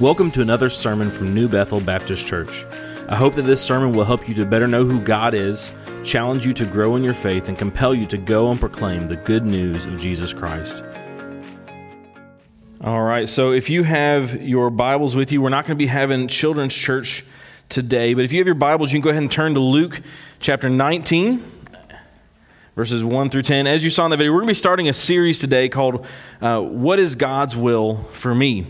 Welcome to another sermon from New Bethel Baptist Church. I hope that this sermon will help you to better know who God is, challenge you to grow in your faith, and compel you to go and proclaim the good news of Jesus Christ. All right, so if you have your Bibles with you, we're not going to be having children's church today, but if you have your Bibles, you can go ahead and turn to Luke chapter 19 verses 1 through 10. As you saw in the video, we're going to be starting a series today called uh, What is God's Will for Me?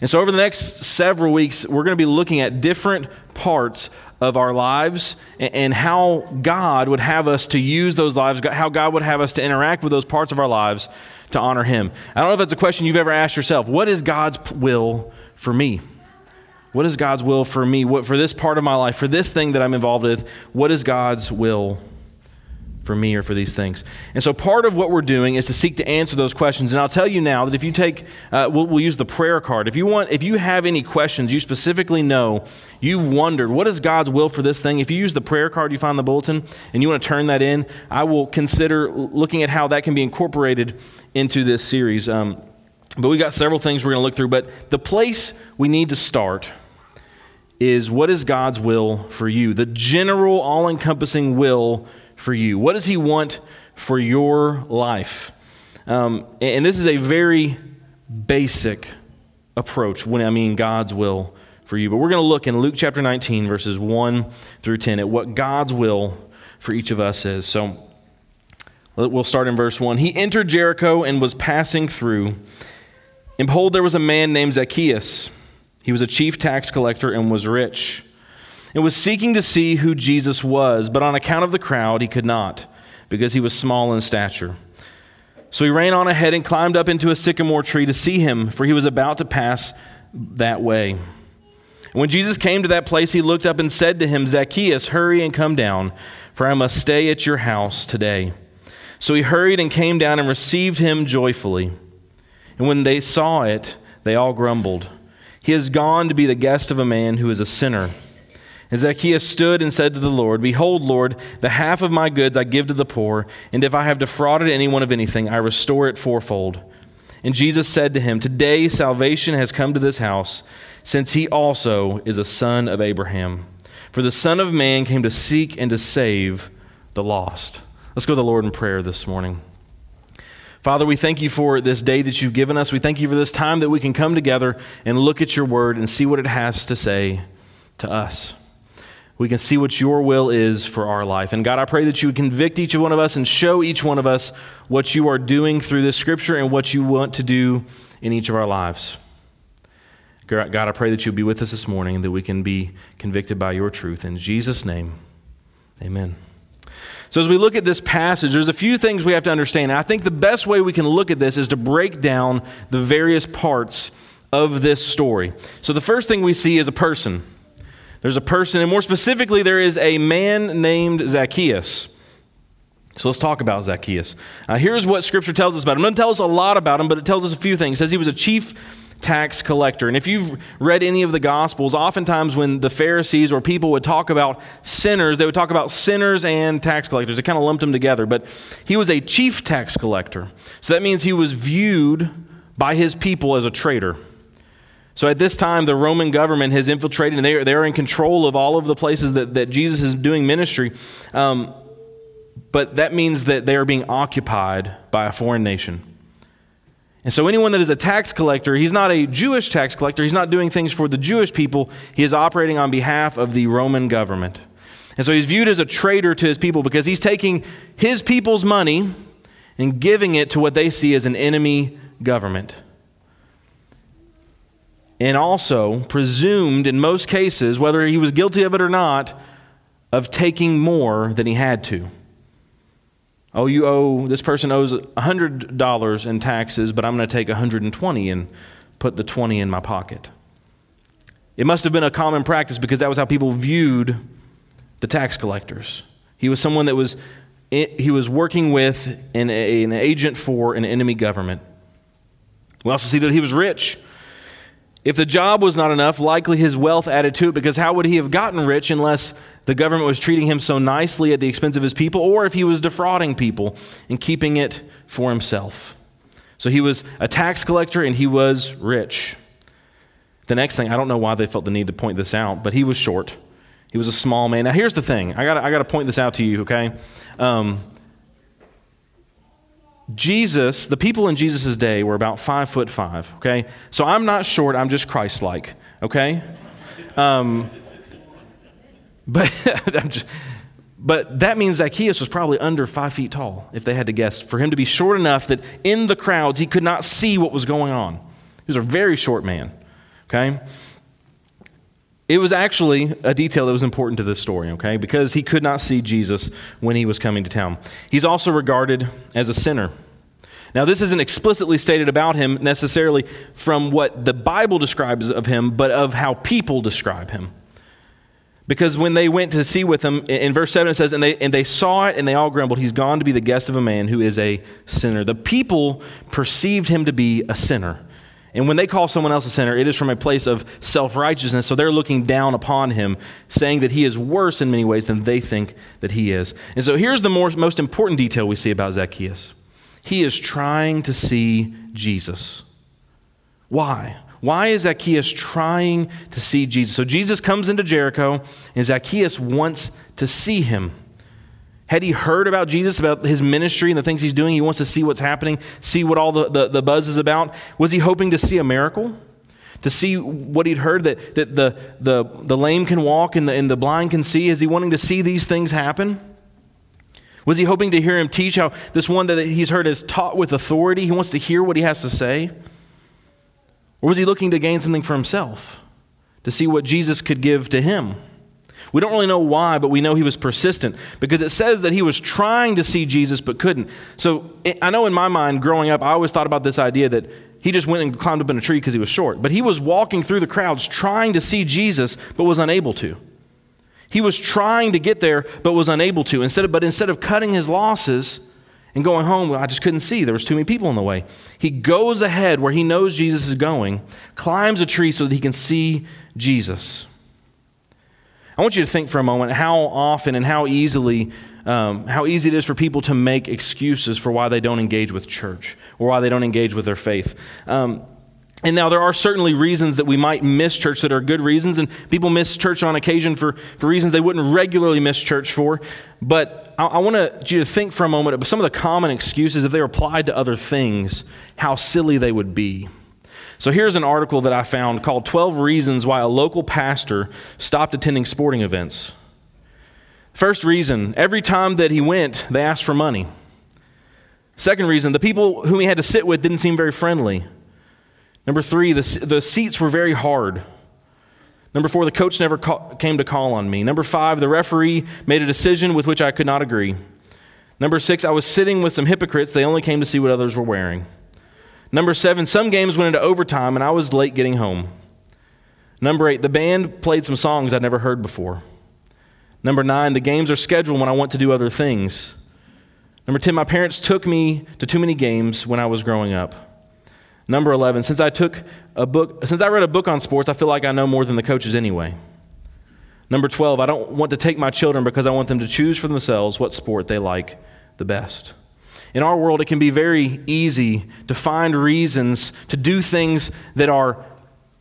And so, over the next several weeks, we're going to be looking at different parts of our lives and how God would have us to use those lives, how God would have us to interact with those parts of our lives to honor Him. I don't know if that's a question you've ever asked yourself. What is God's will for me? What is God's will for me? What, for this part of my life, for this thing that I'm involved with, what is God's will for me or for these things. And so part of what we're doing is to seek to answer those questions. And I'll tell you now that if you take, uh, we'll, we'll, use the prayer card. If you want, if you have any questions, you specifically know, you've wondered, what is God's will for this thing? If you use the prayer card you find in the bulletin and you want to turn that in, I will consider looking at how that can be incorporated into this series. Um, but we got several things we're going to look through. But the place we need to start is what is God's will for you? The general, all encompassing will for you? What does He want for your life? Um, and this is a very basic approach when I mean God's will for you. But we're going to look in Luke chapter 19, verses 1 through 10, at what God's will for each of us is. So we'll start in verse 1. He entered Jericho and was passing through. And behold, there was a man named Zacchaeus. He was a chief tax collector and was rich and was seeking to see who Jesus was, but on account of the crowd, he could not, because he was small in stature. So he ran on ahead and climbed up into a sycamore tree to see him, for he was about to pass that way. When Jesus came to that place, he looked up and said to him, Zacchaeus, hurry and come down, for I must stay at your house today. So he hurried and came down and received him joyfully. And when they saw it, they all grumbled. He has gone to be the guest of a man who is a sinner. And Zacchaeus stood and said to the Lord, Behold, Lord, the half of my goods I give to the poor, and if I have defrauded anyone of anything, I restore it fourfold. And Jesus said to him, Today salvation has come to this house, since he also is a son of Abraham. For the Son of Man came to seek and to save the lost. Let's go to the Lord in prayer this morning. Father, we thank you for this day that you've given us. We thank you for this time that we can come together and look at your word and see what it has to say to us we can see what your will is for our life. And God, I pray that you would convict each one of us and show each one of us what you are doing through this scripture and what you want to do in each of our lives. God, I pray that you'll be with us this morning and that we can be convicted by your truth. In Jesus' name, amen. So, as we look at this passage, there's a few things we have to understand. And I think the best way we can look at this is to break down the various parts of this story. So, the first thing we see is a person. There's a person, and more specifically, there is a man named Zacchaeus. So let's talk about Zacchaeus. Uh, here's what Scripture tells us about him. It doesn't tell us a lot about him, but it tells us a few things. It says he was a chief tax collector. And if you've read any of the Gospels, oftentimes when the Pharisees or people would talk about sinners, they would talk about sinners and tax collectors. They kind of lumped them together. But he was a chief tax collector. So that means he was viewed by his people as a traitor. So at this time, the Roman government has infiltrated, and they are, they are in control of all of the places that, that Jesus is doing ministry. Um, but that means that they are being occupied by a foreign nation. And so, anyone that is a tax collector, he's not a Jewish tax collector. He's not doing things for the Jewish people. He is operating on behalf of the Roman government. And so, he's viewed as a traitor to his people because he's taking his people's money and giving it to what they see as an enemy government and also presumed in most cases, whether he was guilty of it or not, of taking more than he had to. Oh, you owe, this person owes $100 in taxes, but I'm going to take 120 and put the 20 in my pocket. It must have been a common practice because that was how people viewed the tax collectors. He was someone that was, he was working with an, an agent for an enemy government. We also see that he was rich. If the job was not enough, likely his wealth added to it, because how would he have gotten rich unless the government was treating him so nicely at the expense of his people, or if he was defrauding people and keeping it for himself? So he was a tax collector and he was rich. The next thing, I don't know why they felt the need to point this out, but he was short. He was a small man. Now, here's the thing I got I to point this out to you, okay? Um, Jesus, the people in Jesus' day were about five foot five, okay? So I'm not short, I'm just Christ like, okay? Um, but just, but that means Zacchaeus was probably under five feet tall, if they had to guess, for him to be short enough that in the crowds he could not see what was going on. He was a very short man, okay? It was actually a detail that was important to this story, okay? Because he could not see Jesus when he was coming to town. He's also regarded as a sinner. Now, this isn't explicitly stated about him necessarily from what the Bible describes of him, but of how people describe him. Because when they went to see with him, in verse 7 it says, and they, and they saw it and they all grumbled, He's gone to be the guest of a man who is a sinner. The people perceived him to be a sinner. And when they call someone else a sinner, it is from a place of self righteousness. So they're looking down upon him, saying that he is worse in many ways than they think that he is. And so here's the more, most important detail we see about Zacchaeus he is trying to see Jesus. Why? Why is Zacchaeus trying to see Jesus? So Jesus comes into Jericho, and Zacchaeus wants to see him. Had he heard about Jesus, about his ministry and the things he's doing? He wants to see what's happening, see what all the, the, the buzz is about. Was he hoping to see a miracle? To see what he'd heard, that, that the, the, the lame can walk and the, and the blind can see? Is he wanting to see these things happen? Was he hoping to hear him teach how this one that he's heard is taught with authority? He wants to hear what he has to say? Or was he looking to gain something for himself? To see what Jesus could give to him? We don't really know why, but we know he was persistent because it says that he was trying to see Jesus but couldn't. So I know in my mind, growing up, I always thought about this idea that he just went and climbed up in a tree because he was short. But he was walking through the crowds trying to see Jesus but was unable to. He was trying to get there but was unable to. Instead of, but instead of cutting his losses, and going home, I just couldn't see. There was too many people in the way. He goes ahead where he knows Jesus is going, climbs a tree so that he can see Jesus. I want you to think for a moment how often and how easily, um, how easy it is for people to make excuses for why they don't engage with church or why they don't engage with their faith. Um, and now there are certainly reasons that we might miss church that are good reasons, and people miss church on occasion for, for reasons they wouldn't regularly miss church for. But I, I want you to think for a moment of some of the common excuses, if they were applied to other things, how silly they would be. So here's an article that I found called 12 Reasons Why a Local Pastor Stopped Attending Sporting Events. First reason every time that he went, they asked for money. Second reason the people whom he had to sit with didn't seem very friendly. Number three, the, the seats were very hard. Number four, the coach never came to call on me. Number five, the referee made a decision with which I could not agree. Number six, I was sitting with some hypocrites. They only came to see what others were wearing. Number seven, some games went into overtime and I was late getting home. Number eight, the band played some songs I'd never heard before. Number nine, the games are scheduled when I want to do other things. Number 10, my parents took me to too many games when I was growing up. Number 11, since I took a book, since I read a book on sports, I feel like I know more than the coaches anyway. Number 12, I don't want to take my children because I want them to choose for themselves what sport they like the best. In our world, it can be very easy to find reasons to do things that are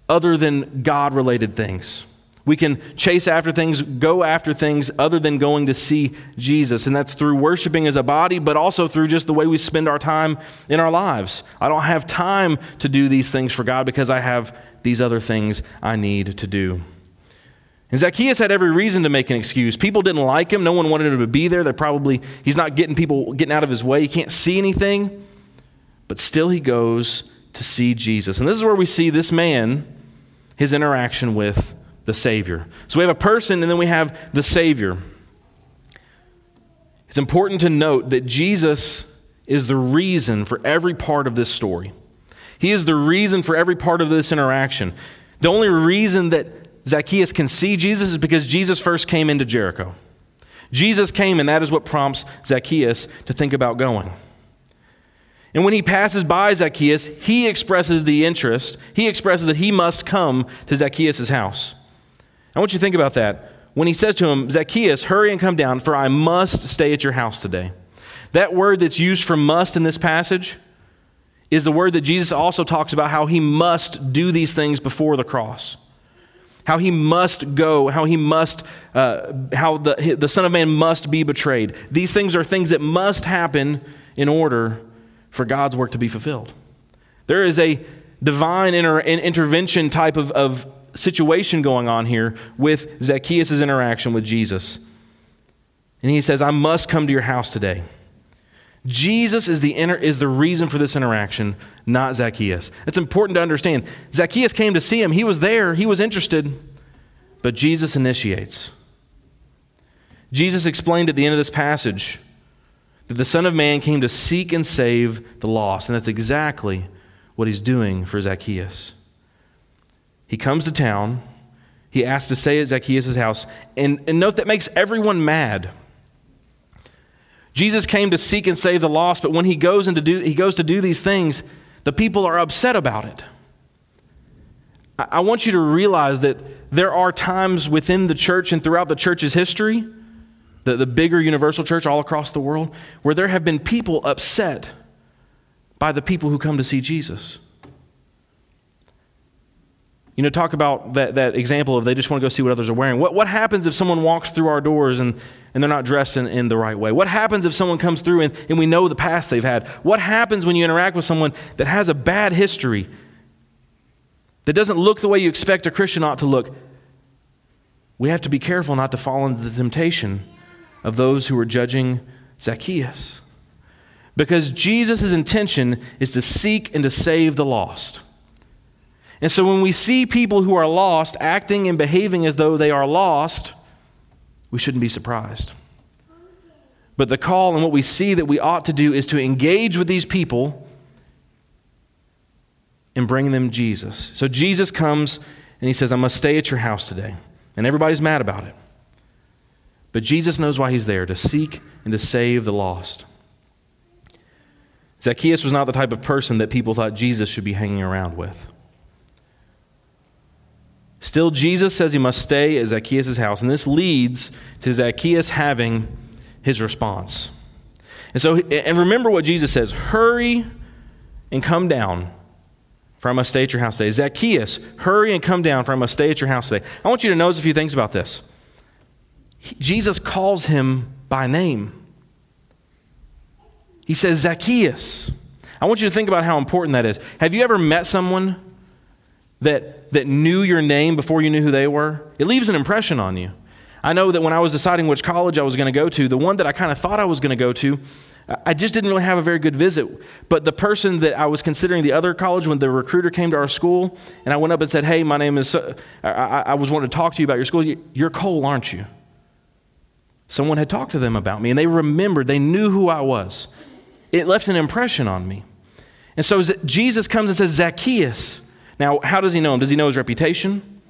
other than God related things. We can chase after things, go after things other than going to see Jesus. And that's through worshiping as a body, but also through just the way we spend our time in our lives. I don't have time to do these things for God because I have these other things I need to do. And Zacchaeus had every reason to make an excuse. People didn't like him. No one wanted him to be there. They're probably, he's not getting people getting out of his way. He can't see anything. But still, he goes to see Jesus. And this is where we see this man, his interaction with the Savior. So we have a person and then we have the Savior. It's important to note that Jesus is the reason for every part of this story. He is the reason for every part of this interaction. The only reason that Zacchaeus can see Jesus is because Jesus first came into Jericho. Jesus came, and that is what prompts Zacchaeus to think about going. And when he passes by Zacchaeus, he expresses the interest. He expresses that he must come to Zacchaeus' house. I want you to think about that. When he says to him, Zacchaeus, hurry and come down, for I must stay at your house today. That word that's used for must in this passage is the word that Jesus also talks about how he must do these things before the cross. How he must go, how he must, uh, how the, the Son of Man must be betrayed. These things are things that must happen in order for God's work to be fulfilled. There is a divine inter- intervention type of, of situation going on here with Zacchaeus' interaction with Jesus. And he says, I must come to your house today. Jesus is the, inter- is the reason for this interaction, not Zacchaeus. It's important to understand. Zacchaeus came to see him, he was there, he was interested, but Jesus initiates. Jesus explained at the end of this passage that the Son of Man came to seek and save the lost, and that's exactly what he's doing for Zacchaeus. He comes to town, he asks to stay at Zacchaeus' house, and, and note that makes everyone mad. Jesus came to seek and save the lost, but when he goes, into do, he goes to do these things, the people are upset about it. I, I want you to realize that there are times within the church and throughout the church's history, the, the bigger universal church all across the world, where there have been people upset by the people who come to see Jesus. You know, talk about that, that example of they just want to go see what others are wearing. What, what happens if someone walks through our doors and, and they're not dressed in, in the right way? What happens if someone comes through and, and we know the past they've had? What happens when you interact with someone that has a bad history, that doesn't look the way you expect a Christian ought to look? We have to be careful not to fall into the temptation of those who are judging Zacchaeus. Because Jesus' intention is to seek and to save the lost. And so when we see people who are lost acting and behaving as though they are lost, we shouldn't be surprised. But the call and what we see that we ought to do is to engage with these people and bring them Jesus. So Jesus comes and he says, I must stay at your house today. And everybody's mad about it. But Jesus knows why he's there to seek and to save the lost. Zacchaeus was not the type of person that people thought Jesus should be hanging around with. Still, Jesus says he must stay at Zacchaeus' house, and this leads to Zacchaeus having his response. And so, and remember what Jesus says hurry and come down, for I must stay at your house today. Zacchaeus, hurry and come down, for I must stay at your house today. I want you to notice a few things about this. Jesus calls him by name. He says, Zacchaeus. I want you to think about how important that is. Have you ever met someone that, that knew your name before you knew who they were, it leaves an impression on you. I know that when I was deciding which college I was going to go to, the one that I kind of thought I was going to go to, I just didn't really have a very good visit. But the person that I was considering the other college, when the recruiter came to our school, and I went up and said, Hey, my name is, uh, I, I was wanting to talk to you about your school. You're Cole, aren't you? Someone had talked to them about me, and they remembered, they knew who I was. It left an impression on me. And so Jesus comes and says, Zacchaeus, now, how does he know him? Does he know his reputation?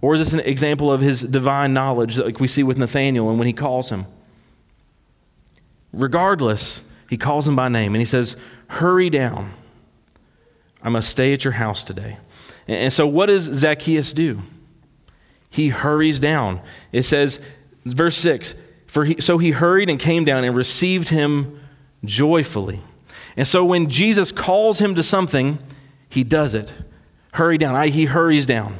Or is this an example of his divine knowledge, like we see with Nathanael and when he calls him? Regardless, he calls him by name and he says, Hurry down. I must stay at your house today. And so, what does Zacchaeus do? He hurries down. It says, verse 6 For he, So he hurried and came down and received him joyfully. And so, when Jesus calls him to something, he does it. Hurry down. I, he hurries down.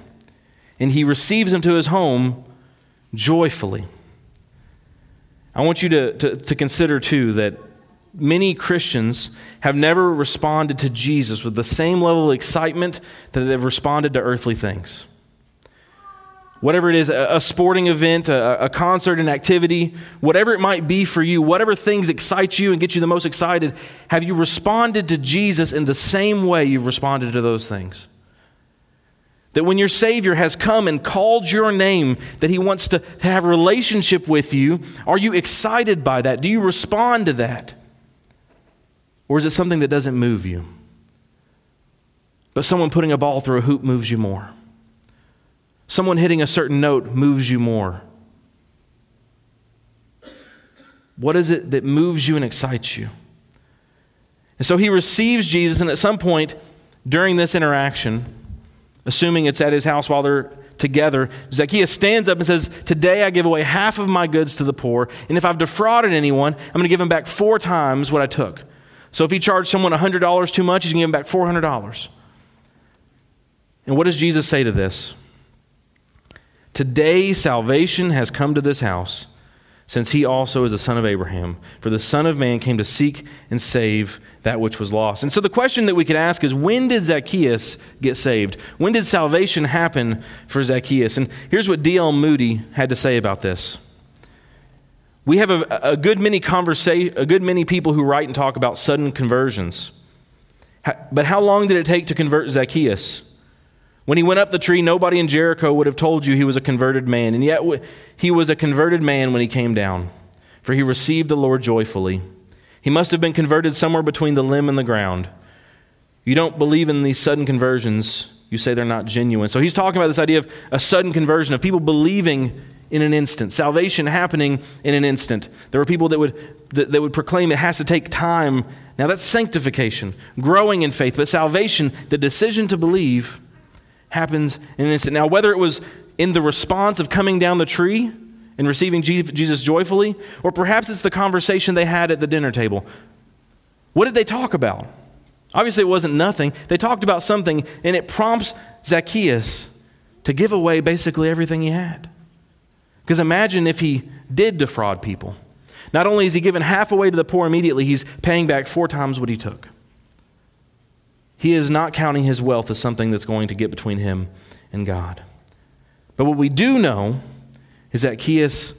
And he receives him to his home joyfully. I want you to, to, to consider, too, that many Christians have never responded to Jesus with the same level of excitement that they've responded to earthly things whatever it is a, sporting event, a, a, concert, an activity, whatever it might be for you, whatever things excite you and get you the most excited, have you responded to Jesus in the same way you've responded to those things? That when your Savior has come and called your name, that He wants to, to have a relationship with you, are you excited by that? Do you respond to that? Or is it something that doesn't move you? But someone putting a ball through a hoop moves you more. Someone hitting a certain note moves you more. What is it that moves you and excites you? And so he receives Jesus, and at some point during this interaction, assuming it's at his house while they're together, Zacchaeus stands up and says, Today I give away half of my goods to the poor, and if I've defrauded anyone, I'm going to give him back four times what I took. So if he charged someone $100 too much, he's going to give him back $400. And what does Jesus say to this? Today salvation has come to this house, since he also is a son of Abraham. For the Son of Man came to seek and save that which was lost. And so the question that we could ask is when did Zacchaeus get saved? When did salvation happen for Zacchaeus? And here's what D.L. Moody had to say about this. We have a, a good many conversa- a good many people who write and talk about sudden conversions. But how long did it take to convert Zacchaeus? When he went up the tree, nobody in Jericho would have told you he was a converted man. And yet he was a converted man when he came down, for he received the Lord joyfully. He must have been converted somewhere between the limb and the ground. You don't believe in these sudden conversions, you say they're not genuine. So he's talking about this idea of a sudden conversion, of people believing in an instant, salvation happening in an instant. There were people that would, that, that would proclaim it has to take time. Now that's sanctification, growing in faith, but salvation, the decision to believe, happens in an instant. Now, whether it was in the response of coming down the tree and receiving Jesus joyfully, or perhaps it's the conversation they had at the dinner table. What did they talk about? Obviously, it wasn't nothing. They talked about something, and it prompts Zacchaeus to give away basically everything he had. Because imagine if he did defraud people. Not only is he given half away to the poor immediately, he's paying back four times what he took. He is not counting his wealth as something that's going to get between him and God. But what we do know is that Zacchaeus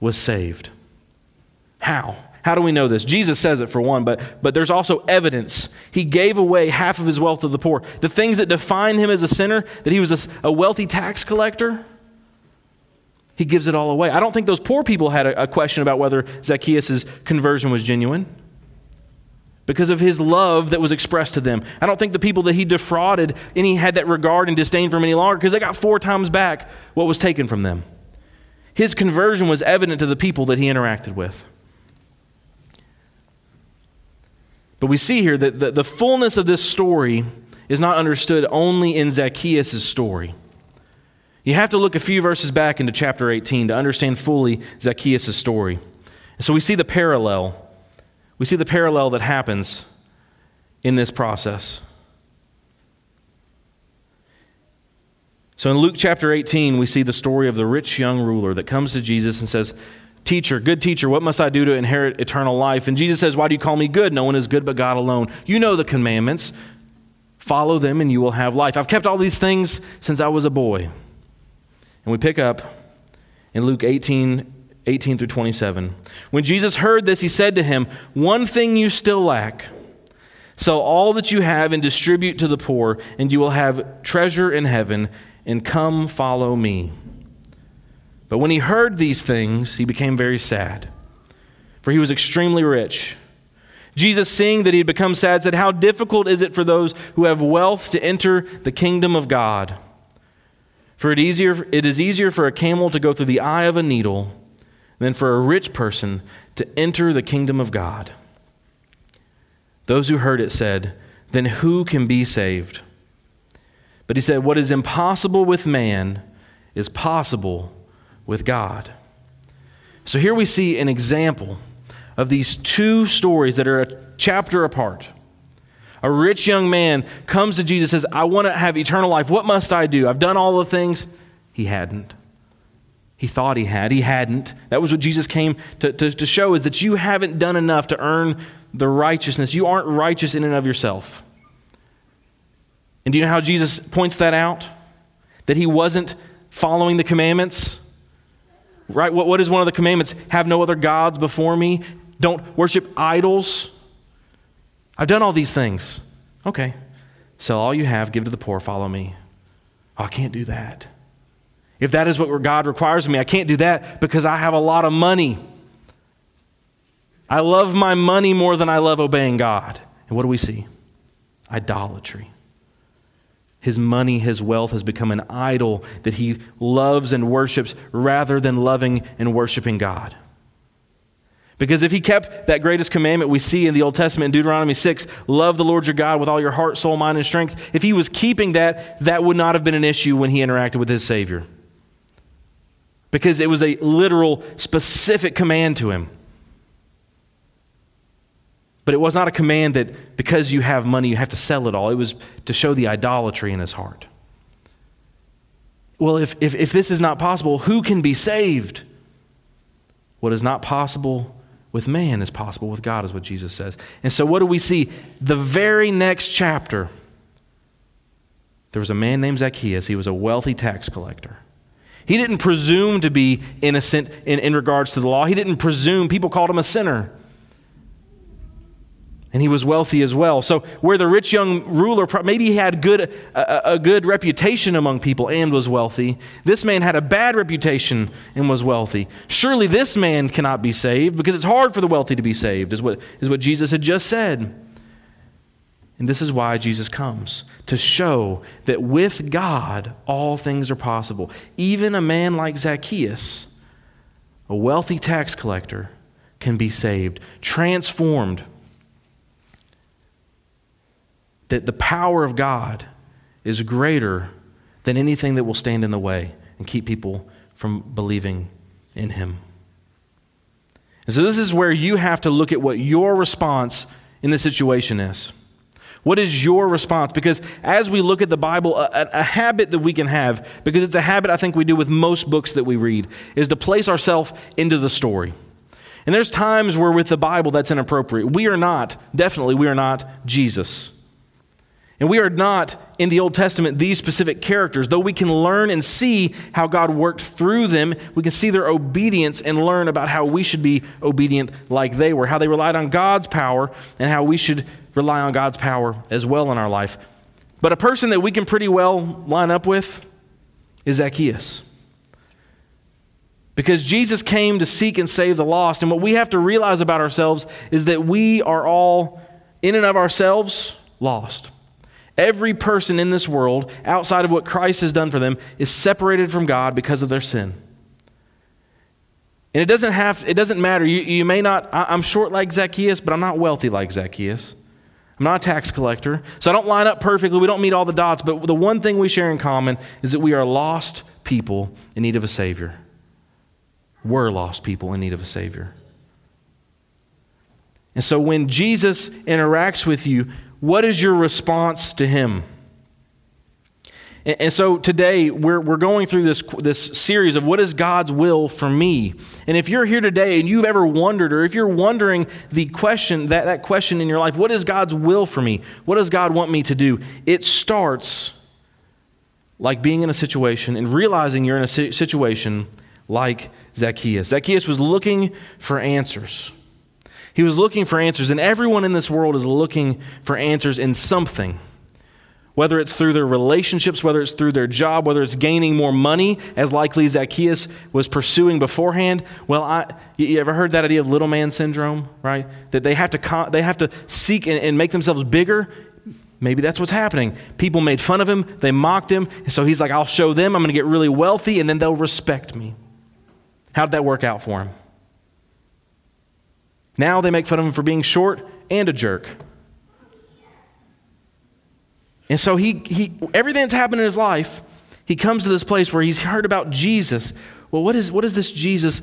was saved. How? How do we know this? Jesus says it for one, but, but there's also evidence. He gave away half of his wealth to the poor. The things that define him as a sinner, that he was a, a wealthy tax collector, he gives it all away. I don't think those poor people had a, a question about whether Zacchaeus' conversion was genuine because of his love that was expressed to them. I don't think the people that he defrauded any had that regard and disdain for him any longer because they got four times back what was taken from them. His conversion was evident to the people that he interacted with. But we see here that the, the fullness of this story is not understood only in Zacchaeus' story. You have to look a few verses back into chapter 18 to understand fully Zacchaeus' story. And so we see the parallel we see the parallel that happens in this process. So in Luke chapter 18, we see the story of the rich young ruler that comes to Jesus and says, Teacher, good teacher, what must I do to inherit eternal life? And Jesus says, Why do you call me good? No one is good but God alone. You know the commandments. Follow them and you will have life. I've kept all these things since I was a boy. And we pick up in Luke 18 18 through 27. When Jesus heard this, he said to him, One thing you still lack. Sell all that you have and distribute to the poor, and you will have treasure in heaven, and come follow me. But when he heard these things, he became very sad, for he was extremely rich. Jesus, seeing that he had become sad, said, How difficult is it for those who have wealth to enter the kingdom of God? For it, easier, it is easier for a camel to go through the eye of a needle than for a rich person to enter the kingdom of God. Those who heard it said, Then who can be saved? But he said, What is impossible with man is possible with God. So here we see an example of these two stories that are a chapter apart. A rich young man comes to Jesus says, I want to have eternal life. What must I do? I've done all the things. He hadn't. He thought he had. He hadn't. That was what Jesus came to, to, to show is that you haven't done enough to earn the righteousness. You aren't righteous in and of yourself. And do you know how Jesus points that out? That he wasn't following the commandments? Right? What, what is one of the commandments? Have no other gods before me. Don't worship idols. I've done all these things. Okay. Sell all you have, give to the poor, follow me. Oh, I can't do that. If that is what God requires of me, I can't do that because I have a lot of money. I love my money more than I love obeying God. And what do we see? Idolatry. His money, his wealth has become an idol that he loves and worships rather than loving and worshiping God. Because if he kept that greatest commandment we see in the Old Testament in Deuteronomy 6, love the Lord your God with all your heart, soul, mind, and strength, if he was keeping that, that would not have been an issue when he interacted with his Savior because it was a literal, specific command to him. But it was not a command that because you have money, you have to sell it all. It was to show the idolatry in his heart. Well, if, if, if this is not possible, who can be saved? What is not possible with man is possible with God, is what Jesus says. And so, what do we see? The very next chapter, there was a man named Zacchaeus. He was a wealthy tax collector. He didn't presume to be innocent in, in regards to the law, he didn't presume. People called him a sinner and he was wealthy as well. So, where the rich young ruler, maybe he had good, a, a, good reputation among people and was wealthy, this man had a bad reputation and was wealthy. Surely this man cannot be saved because it's hard for the wealthy to be saved, is what, is what Jesus had just said. And this is why Jesus comes to show that with God, all things are possible. Even a man like Zacchaeus, a wealthy tax collector, can be saved, transformed that the power of God is greater than anything that will stand in the way and keep people from believing in Him. And so, this is where you have to look at what your response in the situation is. What is your response? Because as we look at the Bible, a, a, habit that we can have, because it's a habit I think we do with most books that we read, is to place ourselves into the story. And there's times where with the Bible that's inappropriate. We are not, definitely, we are not Jesus. And we are not in the Old Testament these specific characters, though we can learn and see how God worked through them. We can see their obedience and learn about how we should be obedient like they were, how they relied on God's power, and how we should rely on God's power as well in our life. But a person that we can pretty well line up with is Zacchaeus. Because Jesus came to seek and save the lost. And what we have to realize about ourselves is that we are all, in and of ourselves, lost. Every person in this world, outside of what Christ has done for them, is separated from God because of their sin. And it doesn't have, it doesn't matter. You, you may not, I, am short like Zacchaeus, but I'm not wealthy like Zacchaeus. I'm not a tax collector. So I don't line up perfectly. We don't meet all the dots. But the one thing we share in common is that we are lost people in need of a Savior. We're lost people in need of a Savior. And so when Jesus interacts with you, what is your response to him? And, so today we're, we're going through this, this series of what is God's will for me. And if you're here today and you've ever wondered, or if you're wondering the question, that, that question in your life, what is God's will for me? What does God want me to do? It starts like being in a situation and realizing you're in a situation like Zacchaeus. Zacchaeus was looking for answers. He was looking for answers, and everyone in this world is looking for answers in something. Whether it's through their relationships, whether it's through their job, whether it's gaining more money, as likely Zacchaeus was pursuing beforehand. Well, I, you ever heard that idea of little man syndrome, right? That they have to, they have to seek and, and make themselves bigger. Maybe that's what's happening. People made fun of him, they mocked him, and so he's like, I'll show them, I'm going to get really wealthy, and then they'll respect me. How'd that work out for him? Now they make fun of him for being short and a jerk. And so he, he everything that's happened in his life, he comes to this place where he's heard about Jesus. Well, what is, what is this Jesus?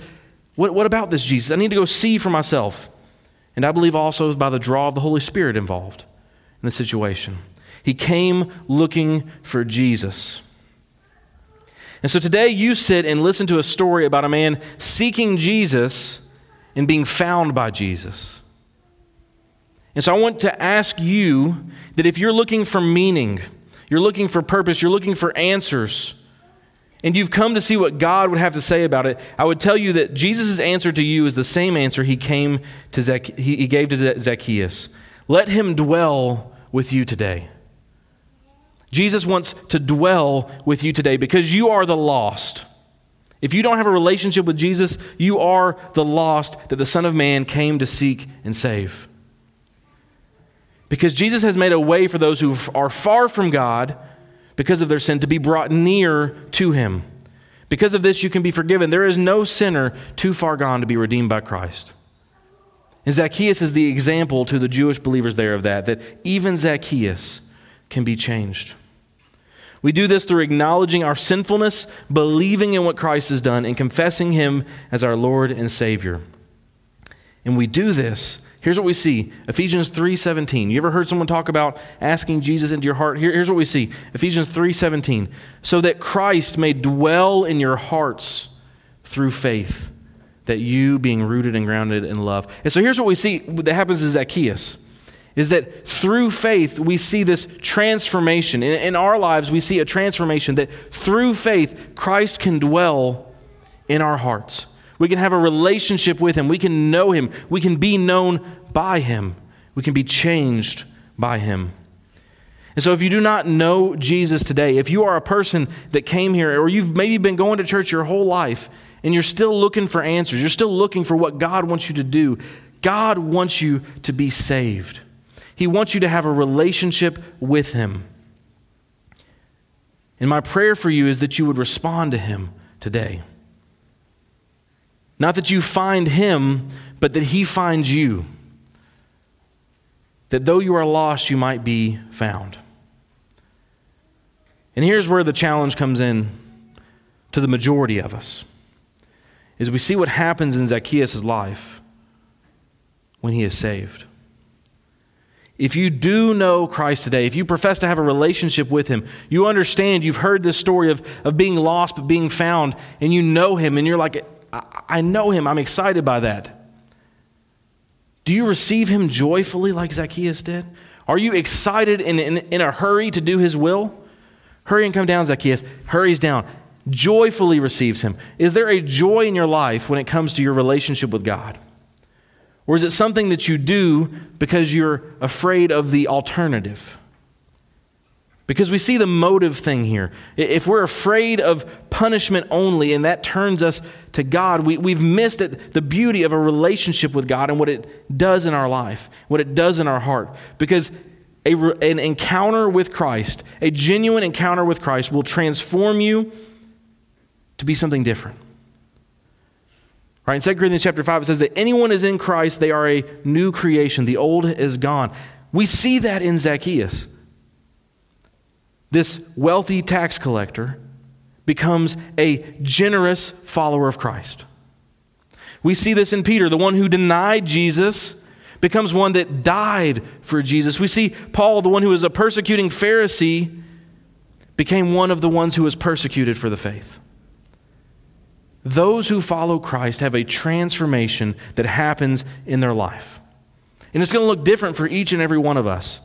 What, what about this Jesus? I need to go see for myself. And I believe also by the draw of the Holy Spirit involved in the situation. He came looking for Jesus. And so today you sit and listen to a story about a man seeking Jesus and being found by Jesus. And so I want to ask you that if you're looking for meaning, you're looking for purpose, you're looking for answers, and you've come to see what God would have to say about it, I would tell you that Jesus' answer to you is the same answer he came to Zac- he gave to Zacchaeus. Let him dwell with you today. Jesus wants to dwell with you today because you are the lost. If you don't have a relationship with Jesus, you are the lost that the Son of Man came to seek and save. Because Jesus has made a way for those who are far from God because of their sin to be brought near to Him. Because of this, you can be forgiven. There is no sinner too far gone to be redeemed by Christ. And Zacchaeus is the example to the Jewish believers there of that, that even Zacchaeus can be changed. We do this through acknowledging our sinfulness, believing in what Christ has done, and confessing Him as our Lord and Savior. And we do this Here's what we see. Ephesians 3:17. You ever heard someone talk about asking Jesus into your heart? Here, here's what we see. Ephesians 3:17. So that Christ may dwell in your hearts through faith, that you being rooted and grounded in love. And so here's what we see that happens to Zacchaeus. Is that through faith we see this transformation. In, in our lives, we see a transformation that through faith, Christ can dwell in our hearts. We can have a relationship with Him. We can know Him. We can be known by Him. We can be changed by Him. And so, if you do not know Jesus today, if you are a person that came here, or you've maybe been going to church your whole life, and you're still looking for answers, you're still looking for what God wants you to do, God wants you to be saved. He wants you to have a relationship with Him. And my prayer for you is that you would respond to Him today. Not that you find him, but that he finds you. That though you are lost, you might be found. And here's where the challenge comes in to the majority of us. Is we see what happens in Zacchaeus' life when he is saved. If you do know Christ today, if you profess to have a relationship with Him, you understand, you've heard this story of, of being lost but being found, and you know Him, and you're like, I know him. I'm excited by that. Do you receive him joyfully like Zacchaeus did? Are you excited in, in, in a hurry to do his will? Hurry and come down, Zacchaeus. Hurries down. Joyfully receives him. Is there a joy in your life when it comes to your relationship with God? Or is it something that you do because you're afraid of the alternative? Because we see the motive thing here. If we're afraid of punishment only and that turns us to God, we, we've missed it, the beauty of a relationship with God and what it does in our life, what it does in our heart. Because a, an encounter with Christ, a genuine encounter with Christ, will transform you to be something different. Right, in 2 Corinthians chapter 5, it says that anyone is in Christ, they are a new creation. The old is gone. We see that in Zacchaeus this wealthy tax collector becomes a generous follower of Christ. We see this in Peter, the one who denied Jesus becomes one that died for Jesus. We see Paul, the one who was a persecuting Pharisee, became one of the ones who was persecuted for the faith. Those who follow Christ have a transformation that happens in their life. And it's going to look different for each and every one of us.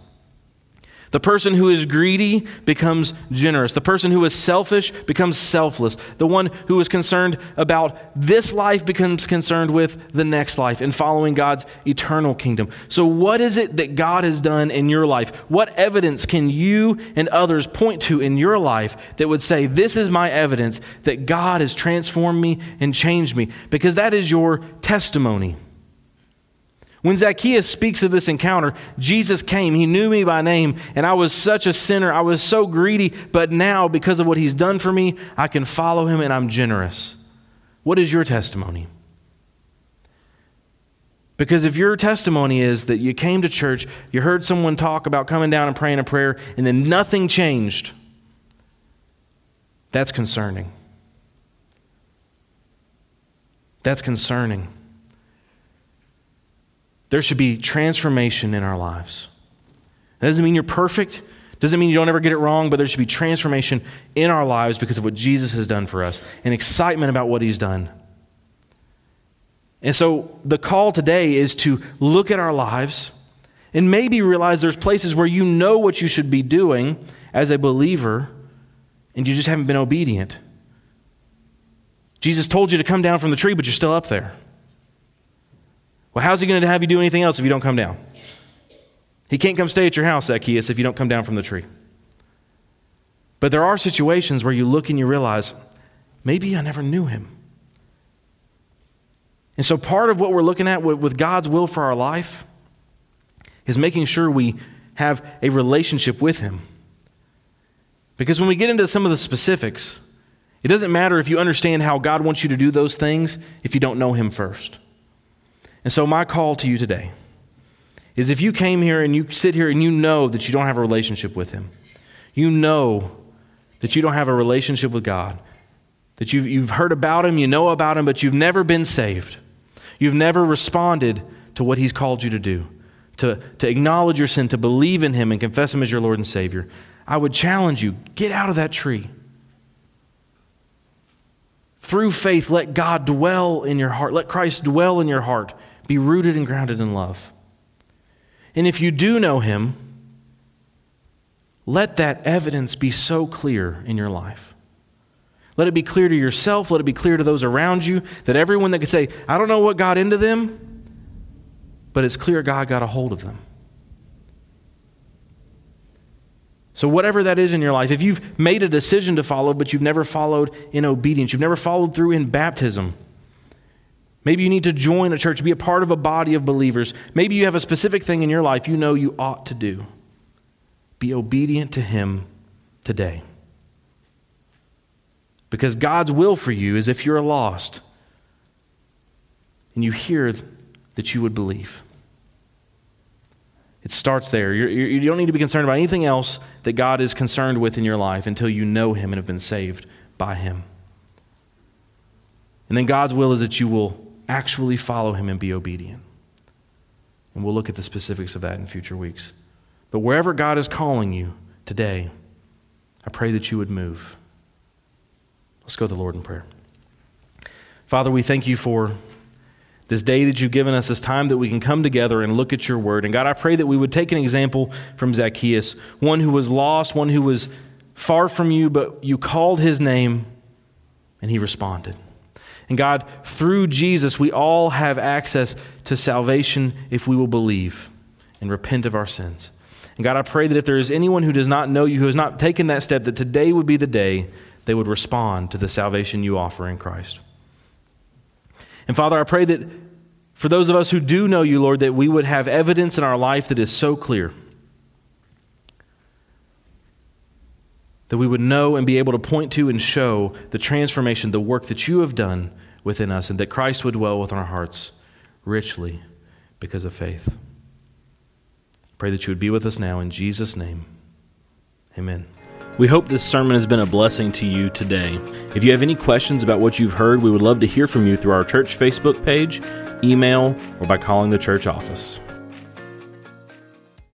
The person who is greedy becomes generous. The person who is selfish becomes selfless. The one who is concerned about this life becomes concerned with the next life and following God's eternal kingdom. So, what is it that God has done in your life? What evidence can you and others point to in your life that would say, This is my evidence that God has transformed me and changed me? Because that is your testimony. When Zacchaeus speaks of this encounter, Jesus came. He knew me by name, and I was such a sinner. I was so greedy, but now, because of what he's done for me, I can follow him and I'm generous. What is your testimony? Because if your testimony is that you came to church, you heard someone talk about coming down and praying a prayer, and then nothing changed, that's concerning. That's concerning. There should be transformation in our lives. That doesn't mean you're perfect, doesn't mean you don't ever get it wrong, but there should be transformation in our lives because of what Jesus has done for us and excitement about what he's done. And so the call today is to look at our lives and maybe realize there's places where you know what you should be doing as a believer and you just haven't been obedient. Jesus told you to come down from the tree, but you're still up there. Well, how's he going to have you do anything else if you don't come down? He can't come stay at your house, Zacchaeus, if you don't come down from the tree. But there are situations where you look and you realize, maybe I never knew him. And so, part of what we're looking at with God's will for our life is making sure we have a relationship with Him. Because when we get into some of the specifics, it doesn't matter if you understand how God wants you to do those things if you don't know Him first. And so, my call to you today is if you came here and you sit here and you know that you don't have a relationship with Him, you know that you don't have a relationship with God, that you've, you've heard about Him, you know about Him, but you've never been saved, you've never responded to what He's called you to do, to, to acknowledge your sin, to believe in Him and confess Him as your Lord and Savior, I would challenge you get out of that tree. Through faith, let God dwell in your heart. Let Christ dwell in your heart. Be rooted and grounded in love. And if you do know Him, let that evidence be so clear in your life. Let it be clear to yourself, let it be clear to those around you, that everyone that can say, I don't know what got into them, but it's clear God got a hold of them. So, whatever that is in your life, if you've made a decision to follow, but you've never followed in obedience, you've never followed through in baptism, maybe you need to join a church, be a part of a body of believers. Maybe you have a specific thing in your life you know you ought to do. Be obedient to Him today. Because God's will for you is if you're lost and you hear that you would believe. It starts there. You're, you do not need to be concerned about anything else that God is concerned with in your life until you know Him and have been saved by Him. And then God's will is that you will actually follow Him and be obedient. And we'll look at the specifics of that in future weeks. But wherever God is calling you today, I pray that you would move. Let's go to the Lord in prayer. Father, we thank you for this day that you've given us, this time that we can come together and look at your word. And God, I pray that we would take an example from Zacchaeus, one who was lost, one who was far from you, but you called his name and he responded. And God, through Jesus, we all have access to salvation if we will believe and repent of our sins. And God, I pray that if there is anyone who does not know you, who has not taken that step, that today would be the day they would respond to the salvation you offer in Christ. And Father, I pray that for those of us who do know you, Lord, that we would have evidence in our life that is so clear. That we would know and be able to point to and show the transformation, the work that you have done within us, and that Christ would dwell within our hearts richly because of faith. Pray that you would be with us now in Jesus' name. Amen. We hope this sermon has been a blessing to you today. If you have any questions about what you've heard, we would love to hear from you through our church Facebook page, email, or by calling the church office.